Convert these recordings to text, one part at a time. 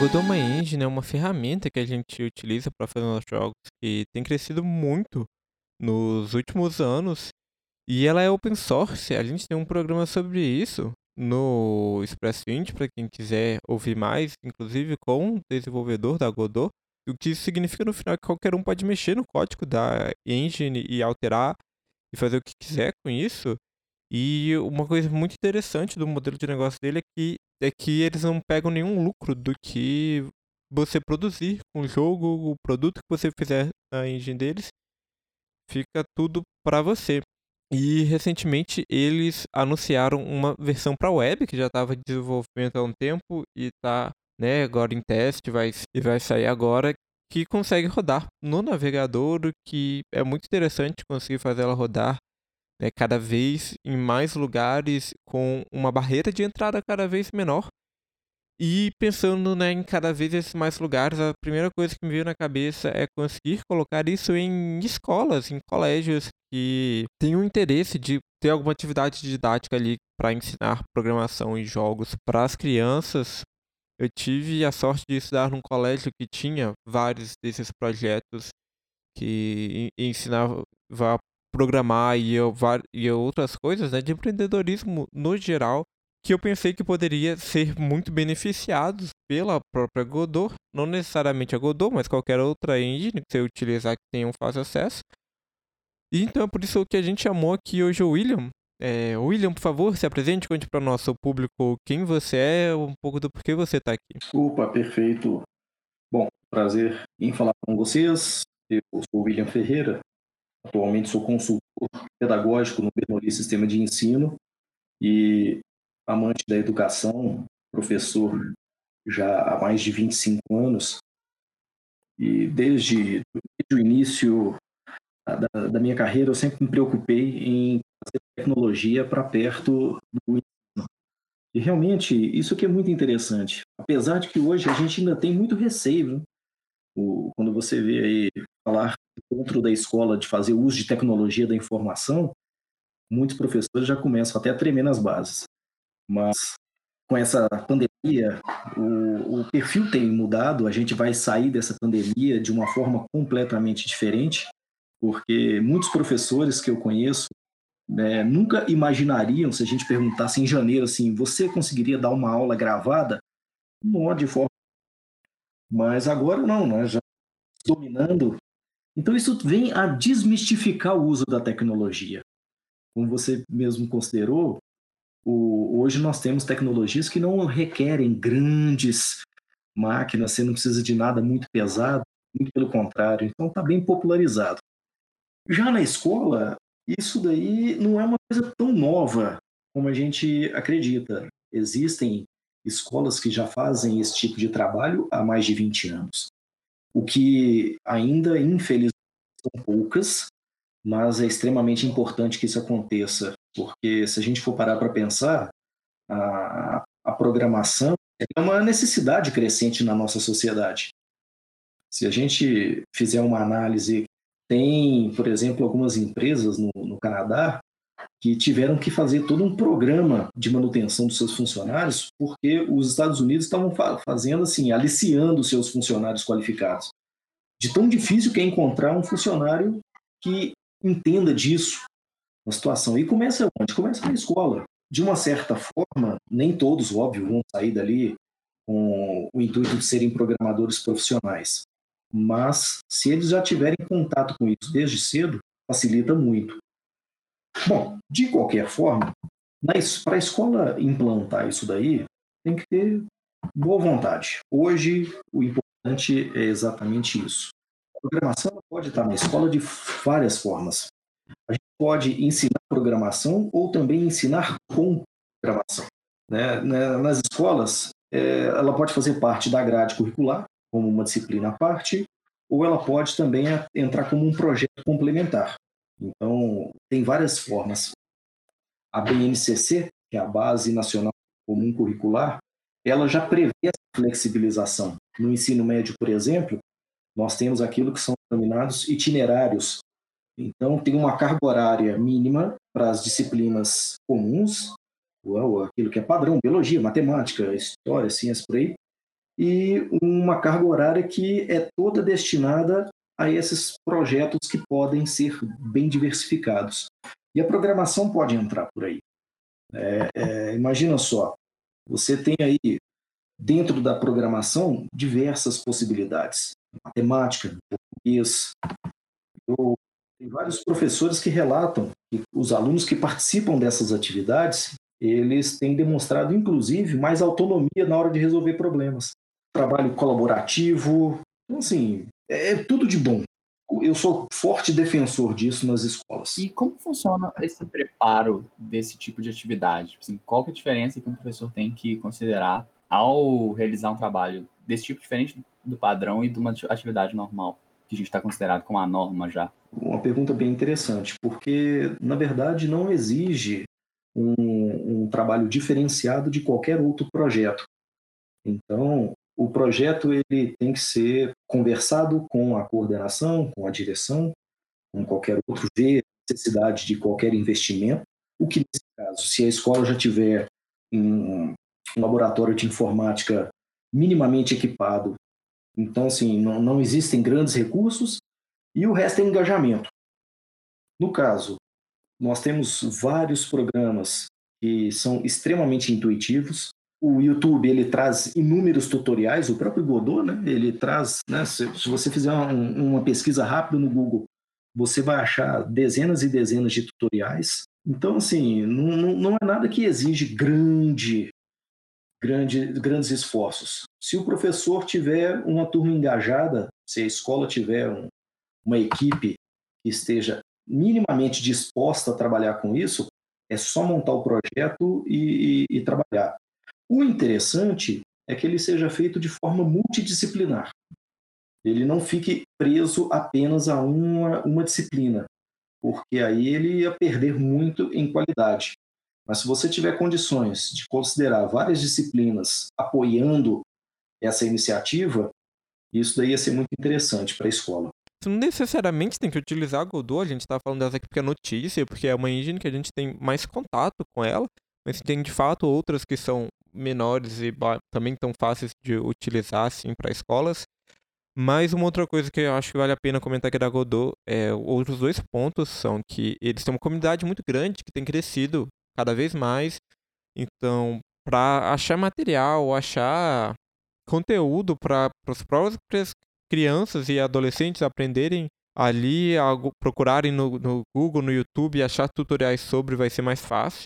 Godot uma engine é uma ferramenta que a gente utiliza para fazer nossos jogos que tem crescido muito nos últimos anos e ela é open source. A gente tem um programa sobre isso no ExpressVint para quem quiser ouvir mais, inclusive com o desenvolvedor da Godot. O que isso significa no final que qualquer um pode mexer no código da engine e alterar e fazer o que quiser com isso. E uma coisa muito interessante do modelo de negócio dele é que, é que eles não pegam nenhum lucro do que você produzir com o jogo, o produto que você fizer na engine deles, fica tudo para você. E recentemente eles anunciaram uma versão para web que já estava em desenvolvimento há um tempo e está né, agora em teste vai, e vai sair agora, que consegue rodar no navegador, que é muito interessante conseguir fazer ela rodar né, cada vez em mais lugares com uma barreira de entrada cada vez menor. E pensando né, em cada vez esses mais lugares, a primeira coisa que me veio na cabeça é conseguir colocar isso em escolas, em colégios que tenham interesse de ter alguma atividade didática ali para ensinar programação e jogos para as crianças. Eu tive a sorte de estudar num colégio que tinha vários desses projetos que ensinava programar e, eu, e outras coisas, né, de empreendedorismo no geral, que eu pensei que poderia ser muito beneficiados pela própria Godot, não necessariamente a Godot, mas qualquer outra engine que você utilizar que tenha um fácil acesso. E então é por isso que a gente chamou aqui hoje o William. É, William, por favor, se apresente, conte para o nosso público quem você é, um pouco do porquê você está aqui. Opa, perfeito. Bom, prazer em falar com vocês. Eu sou o William Ferreira, Atualmente sou consultor pedagógico no Bernoulli Sistema de Ensino e amante da educação, professor já há mais de 25 anos. E desde, desde o início da, da, minha carreira, eu sempre me preocupei em fazer tecnologia para perto do ensino. E realmente, isso que é muito interessante. Apesar de que hoje a gente ainda tem muito receio? O, quando você vê aí falar dentro da escola de fazer uso de tecnologia da informação, muitos professores já começam até a tremer nas bases. Mas com essa pandemia, o, o perfil tem mudado, a gente vai sair dessa pandemia de uma forma completamente diferente, porque muitos professores que eu conheço né, nunca imaginariam, se a gente perguntasse em janeiro assim, você conseguiria dar uma aula gravada? Não, de forma. Mas agora não, nós já dominando então, isso vem a desmistificar o uso da tecnologia. Como você mesmo considerou, o, hoje nós temos tecnologias que não requerem grandes máquinas, você não precisa de nada muito pesado, muito pelo contrário. Então, está bem popularizado. Já na escola, isso daí não é uma coisa tão nova como a gente acredita. Existem escolas que já fazem esse tipo de trabalho há mais de 20 anos o que ainda, infelizmente, são poucas, mas é extremamente importante que isso aconteça, porque se a gente for parar para pensar, a, a programação é uma necessidade crescente na nossa sociedade. Se a gente fizer uma análise, tem, por exemplo, algumas empresas no, no Canadá que tiveram que fazer todo um programa de manutenção dos seus funcionários, porque os Estados Unidos estavam fazendo assim, aliciando seus funcionários qualificados. De tão difícil que é encontrar um funcionário que entenda disso, na situação. E começa onde? Começa na escola. De uma certa forma, nem todos, óbvio, vão sair dali com o intuito de serem programadores profissionais. Mas, se eles já tiverem contato com isso desde cedo, facilita muito. Bom, de qualquer forma, para a escola implantar isso daí, tem que ter boa vontade. Hoje, o importante é exatamente isso. A programação pode estar na escola de várias formas. A gente pode ensinar programação ou também ensinar com programação. Né? nas escolas, é, ela pode fazer parte da grade curricular, como uma disciplina à parte, ou ela pode também entrar como um projeto complementar. Então, tem várias formas. A BNCC, que é a Base Nacional Comum Curricular, ela já prevê essa flexibilização. No ensino médio, por exemplo, nós temos aquilo que são denominados itinerários. Então, tem uma carga horária mínima para as disciplinas comuns, ou aquilo que é padrão, biologia, matemática, história, ciências por aí, e uma carga horária que é toda destinada a esses projetos que podem ser bem diversificados. E a programação pode entrar por aí. É, é, imagina só, você tem aí dentro da programação diversas possibilidades. Matemática, português. Eu, tem vários professores que relatam que os alunos que participam dessas atividades, eles têm demonstrado, inclusive, mais autonomia na hora de resolver problemas. Trabalho colaborativo, então, assim, é, é tudo de bom eu sou forte defensor disso nas escolas. E como funciona esse preparo desse tipo de atividade? Assim, qual é a diferença que um professor tem que considerar ao realizar um trabalho desse tipo diferente do padrão e de uma atividade normal, que a gente está considerado como a norma já? Uma pergunta bem interessante, porque na verdade não exige um, um trabalho diferenciado de qualquer outro projeto. Então, o projeto ele tem que ser conversado com a coordenação, com a direção, com qualquer outro, ver necessidade de qualquer investimento. O que, nesse caso, se a escola já tiver um, um laboratório de informática minimamente equipado, então, assim, não, não existem grandes recursos, e o resto é engajamento. No caso, nós temos vários programas que são extremamente intuitivos, o YouTube ele traz inúmeros tutoriais, o próprio Godot, né? Ele traz, né? Se, se você fizer um, uma pesquisa rápida no Google, você vai achar dezenas e dezenas de tutoriais. Então, assim, não, não é nada que exige grande, grande, grandes esforços. Se o professor tiver uma turma engajada, se a escola tiver um, uma equipe que esteja minimamente disposta a trabalhar com isso, é só montar o projeto e, e, e trabalhar. O interessante é que ele seja feito de forma multidisciplinar. Ele não fique preso apenas a uma, uma disciplina, porque aí ele ia perder muito em qualidade. Mas se você tiver condições de considerar várias disciplinas apoiando essa iniciativa, isso daí ia ser muito interessante para a escola. Não necessariamente tem que utilizar a Godot, a gente está falando dessa aqui porque é notícia, porque é uma engine que a gente tem mais contato com ela, mas tem de fato outras que são menores e também tão fáceis de utilizar assim para escolas. Mas uma outra coisa que eu acho que vale a pena comentar aqui da Godot é outros dois pontos são que eles têm uma comunidade muito grande que tem crescido cada vez mais. Então, para achar material, achar conteúdo para as próprias crianças e adolescentes aprenderem ali, procurarem no, no Google, no YouTube, achar tutoriais sobre vai ser mais fácil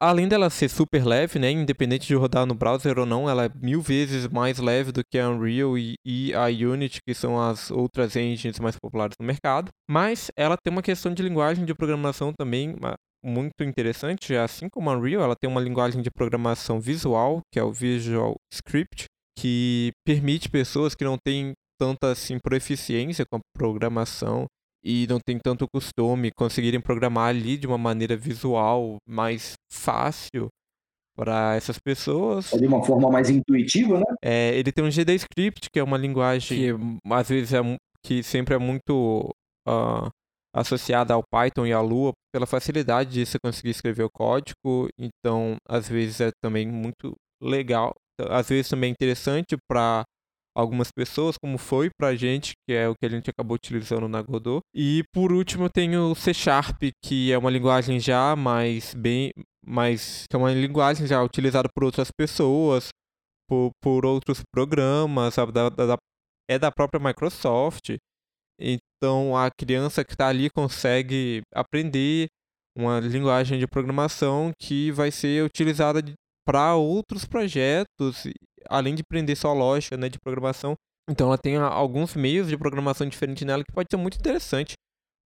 além dela ser super leve, né, independente de rodar no browser ou não, ela é mil vezes mais leve do que a Unreal e, e a Unity, que são as outras engines mais populares no mercado. Mas ela tem uma questão de linguagem de programação também muito interessante, assim como a Unreal, ela tem uma linguagem de programação visual, que é o Visual Script, que permite pessoas que não têm tanta assim proficiência com a programação e não tem tanto costume, conseguirem programar ali de uma maneira visual mais fácil para essas pessoas. É de uma forma mais intuitiva, né? É, ele tem um GDScript, que é uma linguagem que às vezes é que sempre é muito uh, associada ao Python e à Lua pela facilidade de você conseguir escrever o código. Então, às vezes é também muito legal. Às vezes também é interessante para algumas pessoas, como foi pra gente, que é o que a gente acabou utilizando na Godot. E por último eu tenho C Sharp, que é uma linguagem já mais bem. que é uma linguagem já utilizada por outras pessoas, por, por outros programas, sabe, da, da, é da própria Microsoft. Então a criança que está ali consegue aprender uma linguagem de programação que vai ser utilizada para outros projetos além de aprender só lógica né, de programação, então ela tem alguns meios de programação diferentes nela que pode ser muito interessante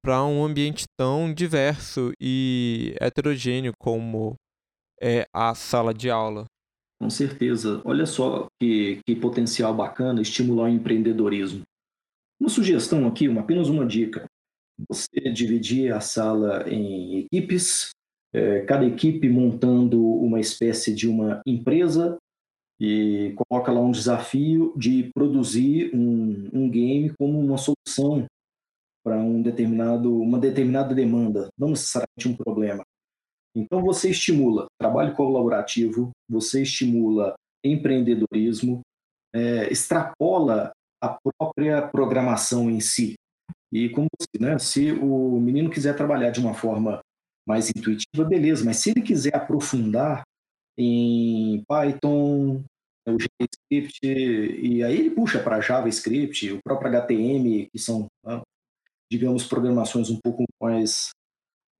para um ambiente tão diverso e heterogêneo como é a sala de aula. Com certeza. Olha só que, que potencial bacana estimular o empreendedorismo. Uma sugestão aqui, uma, apenas uma dica. Você dividir a sala em equipes, é, cada equipe montando uma espécie de uma empresa e coloca lá um desafio de produzir um, um game como uma solução para um determinado, uma determinada demanda, não necessariamente um problema. Então você estimula trabalho colaborativo, você estimula empreendedorismo, é, extrapola a própria programação em si. E como né, se o menino quiser trabalhar de uma forma mais intuitiva, beleza, mas se ele quiser aprofundar em Python, o JavaScript, e aí ele puxa para JavaScript, o próprio HTML, que são, né, digamos, programações um pouco mais,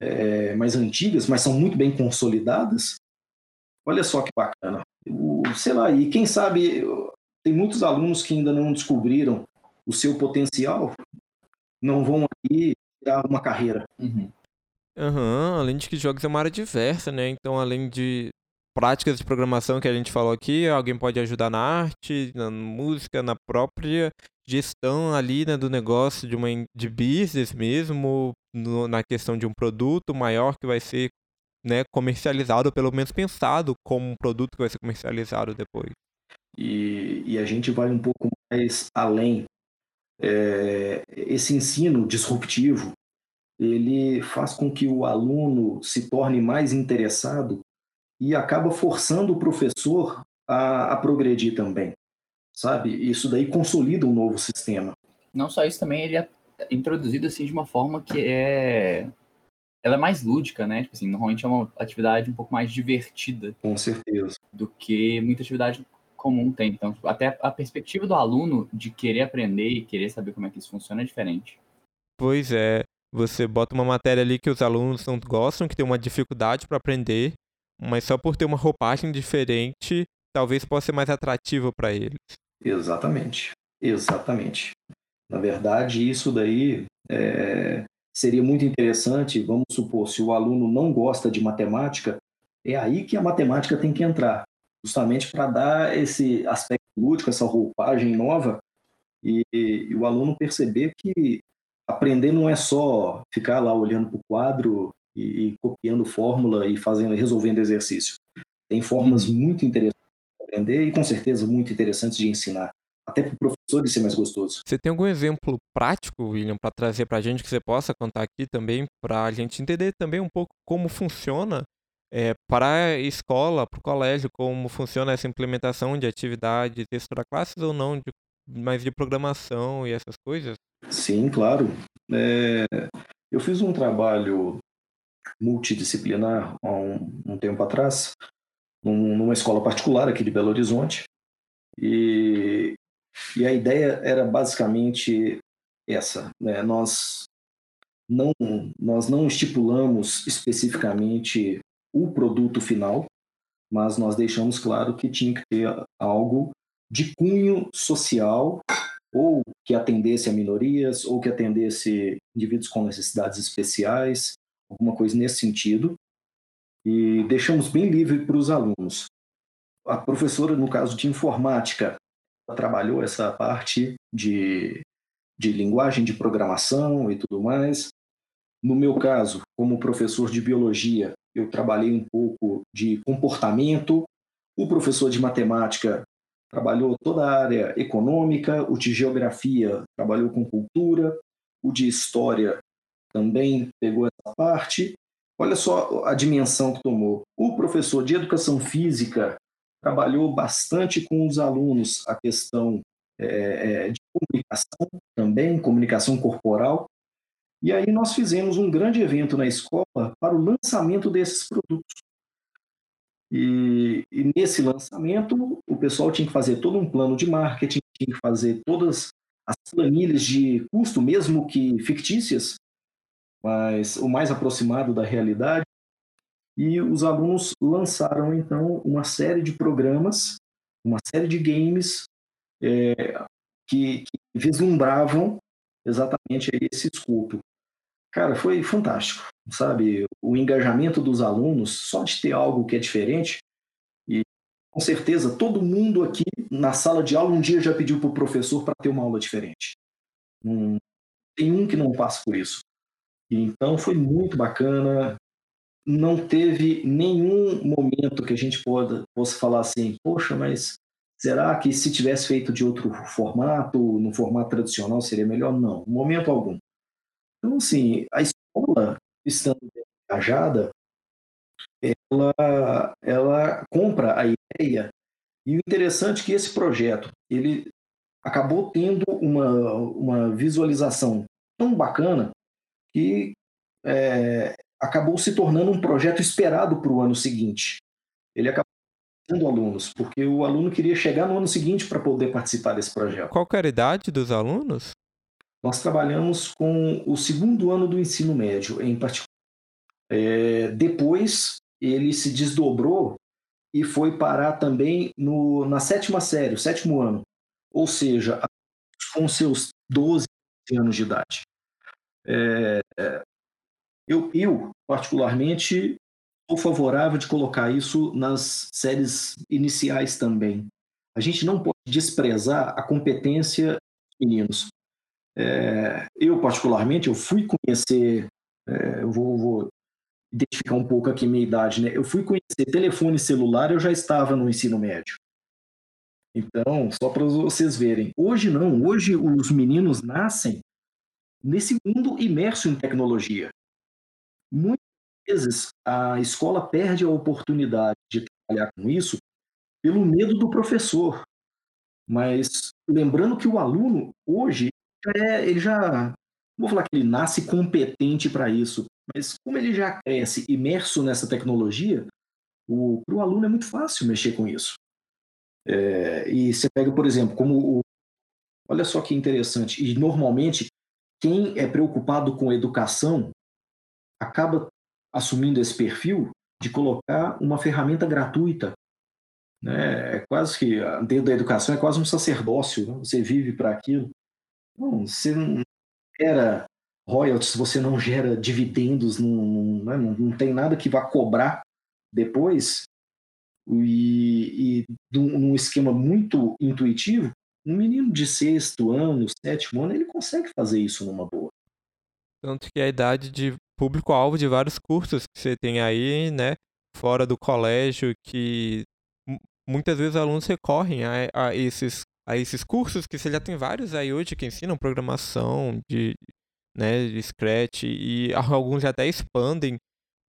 é, mais antigas, mas são muito bem consolidadas. Olha só que bacana. O, sei lá, e quem sabe tem muitos alunos que ainda não descobriram o seu potencial, não vão aí tirar uma carreira. Uhum. Uhum, além de que jogos é uma área diversa, né? Então, além de práticas de programação que a gente falou aqui, alguém pode ajudar na arte, na música, na própria gestão ali né, do negócio de uma de business mesmo, no, na questão de um produto maior que vai ser né, comercializado, pelo menos pensado como um produto que vai ser comercializado depois. E, e a gente vai um pouco mais além. É, esse ensino disruptivo, ele faz com que o aluno se torne mais interessado e acaba forçando o professor a, a progredir também, sabe? Isso daí consolida um novo sistema. Não só isso, também ele é introduzido assim de uma forma que é ela é mais lúdica, né? Tipo assim, normalmente é uma atividade um pouco mais divertida. Com certeza. Do que muita atividade comum tem. Então, até a perspectiva do aluno de querer aprender e querer saber como é que isso funciona é diferente. Pois é. Você bota uma matéria ali que os alunos não gostam, que tem uma dificuldade para aprender, mas só por ter uma roupagem diferente, talvez possa ser mais atrativo para eles. Exatamente, exatamente. Na verdade, isso daí é, seria muito interessante. Vamos supor, se o aluno não gosta de matemática, é aí que a matemática tem que entrar, justamente para dar esse aspecto lúdico, essa roupagem nova, e, e o aluno perceber que aprender não é só ficar lá olhando para o quadro e, e, copiando fórmula e fazendo, resolvendo exercício. Tem formas uhum. muito interessantes de aprender e com certeza muito interessantes de ensinar. Até para o professor ser mais gostoso. Você tem algum exemplo prático, William, para trazer para a gente que você possa contar aqui também, para a gente entender também um pouco como funciona é, para a escola, para o colégio, como funciona essa implementação de atividades extra-classes ou não, de, mas de programação e essas coisas? Sim, claro. É, eu fiz um trabalho multidisciplinar há um, um tempo atrás, num, numa escola particular aqui de Belo Horizonte, e, e a ideia era basicamente essa. Né? Nós, não, nós não estipulamos especificamente o produto final, mas nós deixamos claro que tinha que ter algo de cunho social ou que atendesse a minorias, ou que atendesse indivíduos com necessidades especiais, alguma coisa nesse sentido. E deixamos bem livre para os alunos. A professora, no caso de informática, trabalhou essa parte de, de linguagem de programação e tudo mais. No meu caso, como professor de biologia, eu trabalhei um pouco de comportamento. O professor de matemática trabalhou toda a área econômica, o de geografia trabalhou com cultura, o de história também pegou essa parte. Olha só a dimensão que tomou. O professor de educação física trabalhou bastante com os alunos a questão é, é de comunicação também, comunicação corporal. E aí nós fizemos um grande evento na escola para o lançamento desses produtos. E, e, nesse lançamento, o pessoal tinha que fazer todo um plano de marketing, tinha que fazer todas as planilhas de custo, mesmo que fictícias, mas o mais aproximado da realidade. E os alunos lançaram, então, uma série de programas, uma série de games é, que, que vislumbravam exatamente esse escopo. Cara, foi fantástico, sabe? O engajamento dos alunos, só de ter algo que é diferente. E com certeza todo mundo aqui na sala de aula um dia já pediu para o professor para ter uma aula diferente. Não tem um que não passa por isso. Então foi muito bacana. Não teve nenhum momento que a gente pode, possa falar assim, poxa, mas será que se tivesse feito de outro formato, no formato tradicional, seria melhor? Não, momento algum. Então, assim, a escola, estando engajada, ela, ela compra a ideia E o interessante é que esse projeto, ele acabou tendo uma, uma visualização tão bacana que é, acabou se tornando um projeto esperado para o ano seguinte. Ele acabou tendo alunos, porque o aluno queria chegar no ano seguinte para poder participar desse projeto. Qual era a idade dos alunos? Nós trabalhamos com o segundo ano do ensino médio, em particular. É, depois, ele se desdobrou e foi parar também no, na sétima série, o sétimo ano. Ou seja, com seus 12 anos de idade. É, eu, eu, particularmente, sou favorável de colocar isso nas séries iniciais também. A gente não pode desprezar a competência dos meninos. É, eu, particularmente, eu fui conhecer, é, eu vou, vou, identificar um pouco aqui minha idade, né? Eu fui conhecer telefone celular, eu já estava no ensino médio. Então, só para vocês verem. Hoje não, hoje os meninos nascem nesse mundo imerso em tecnologia. Muitas vezes a escola perde a oportunidade de trabalhar com isso pelo medo do professor. Mas lembrando que o aluno hoje é, ele já vou falar que ele nasce competente para isso, mas como ele já cresce imerso nessa tecnologia, para o aluno é muito fácil mexer com isso. É, e você pega, por exemplo, como o, olha só que interessante, e normalmente quem é preocupado com educação acaba assumindo esse perfil de colocar uma ferramenta gratuita. Né? É quase que, dentro da educação, é quase um sacerdócio. Né? Você vive para aquilo. Não, você não gera royalties, você não gera dividendos, não, não, né? não, não tem nada que vá cobrar depois. E, e num esquema muito intuitivo, um menino de sexto ano, sétimo ano, ele consegue fazer isso numa boa. Tanto que a idade de público-alvo de vários cursos que você tem aí, né, fora do colégio, que muitas vezes alunos recorrem a, a, esses, a esses cursos, que você já tem vários aí hoje que ensinam programação, de, né, de Scratch, e alguns até expandem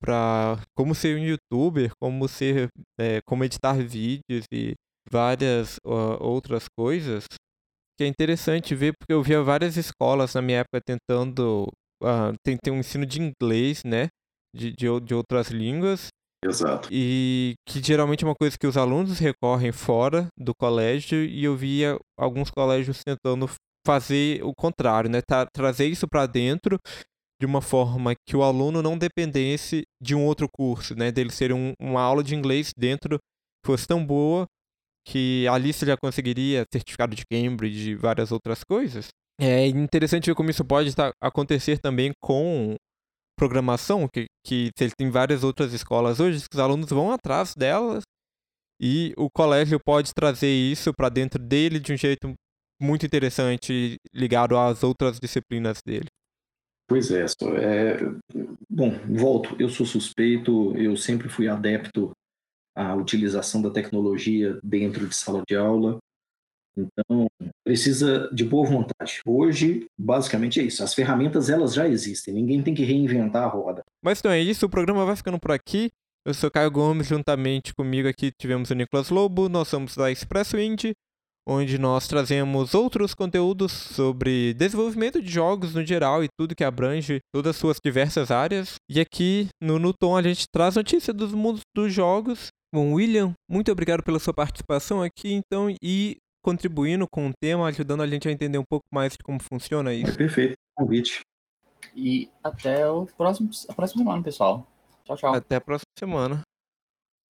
para como ser um youtuber, como ser, é, como editar vídeos e várias uh, outras coisas, que é interessante ver, porque eu via várias escolas na minha época tentando uh, tem, tem um ensino de inglês, né? De, de, de outras línguas. Exato. E que geralmente é uma coisa que os alunos recorrem fora do colégio, e eu via alguns colégios tentando fazer o contrário, né? Tra trazer isso para dentro de uma forma que o aluno não dependesse de um outro curso, né? Dele ser um, uma aula de inglês dentro fosse tão boa que ali você já conseguiria certificado de Cambridge e várias outras coisas. É interessante ver como isso pode acontecer também com programação, que, que tem várias outras escolas hoje, que os alunos vão atrás delas e o colégio pode trazer isso para dentro dele de um jeito muito interessante, ligado às outras disciplinas dele. Pois é, é, bom, volto, eu sou suspeito, eu sempre fui adepto à utilização da tecnologia dentro de sala de aula, então, precisa de boa vontade. Hoje, basicamente é isso. As ferramentas, elas já existem. Ninguém tem que reinventar a roda. Mas então é isso. O programa vai ficando por aqui. Eu sou Caio Gomes. Juntamente comigo aqui tivemos o Nicolas Lobo. Nós somos da Expresso Indie, onde nós trazemos outros conteúdos sobre desenvolvimento de jogos no geral e tudo que abrange todas as suas diversas áreas. E aqui no Nuton a gente traz notícia dos mundos dos jogos. Bom, William, muito obrigado pela sua participação aqui, então, e contribuindo com o tema, ajudando a gente a entender um pouco mais de como funciona isso. Perfeito, convite. E até o próximo, a próxima semana, pessoal. Tchau, tchau. Até a próxima semana.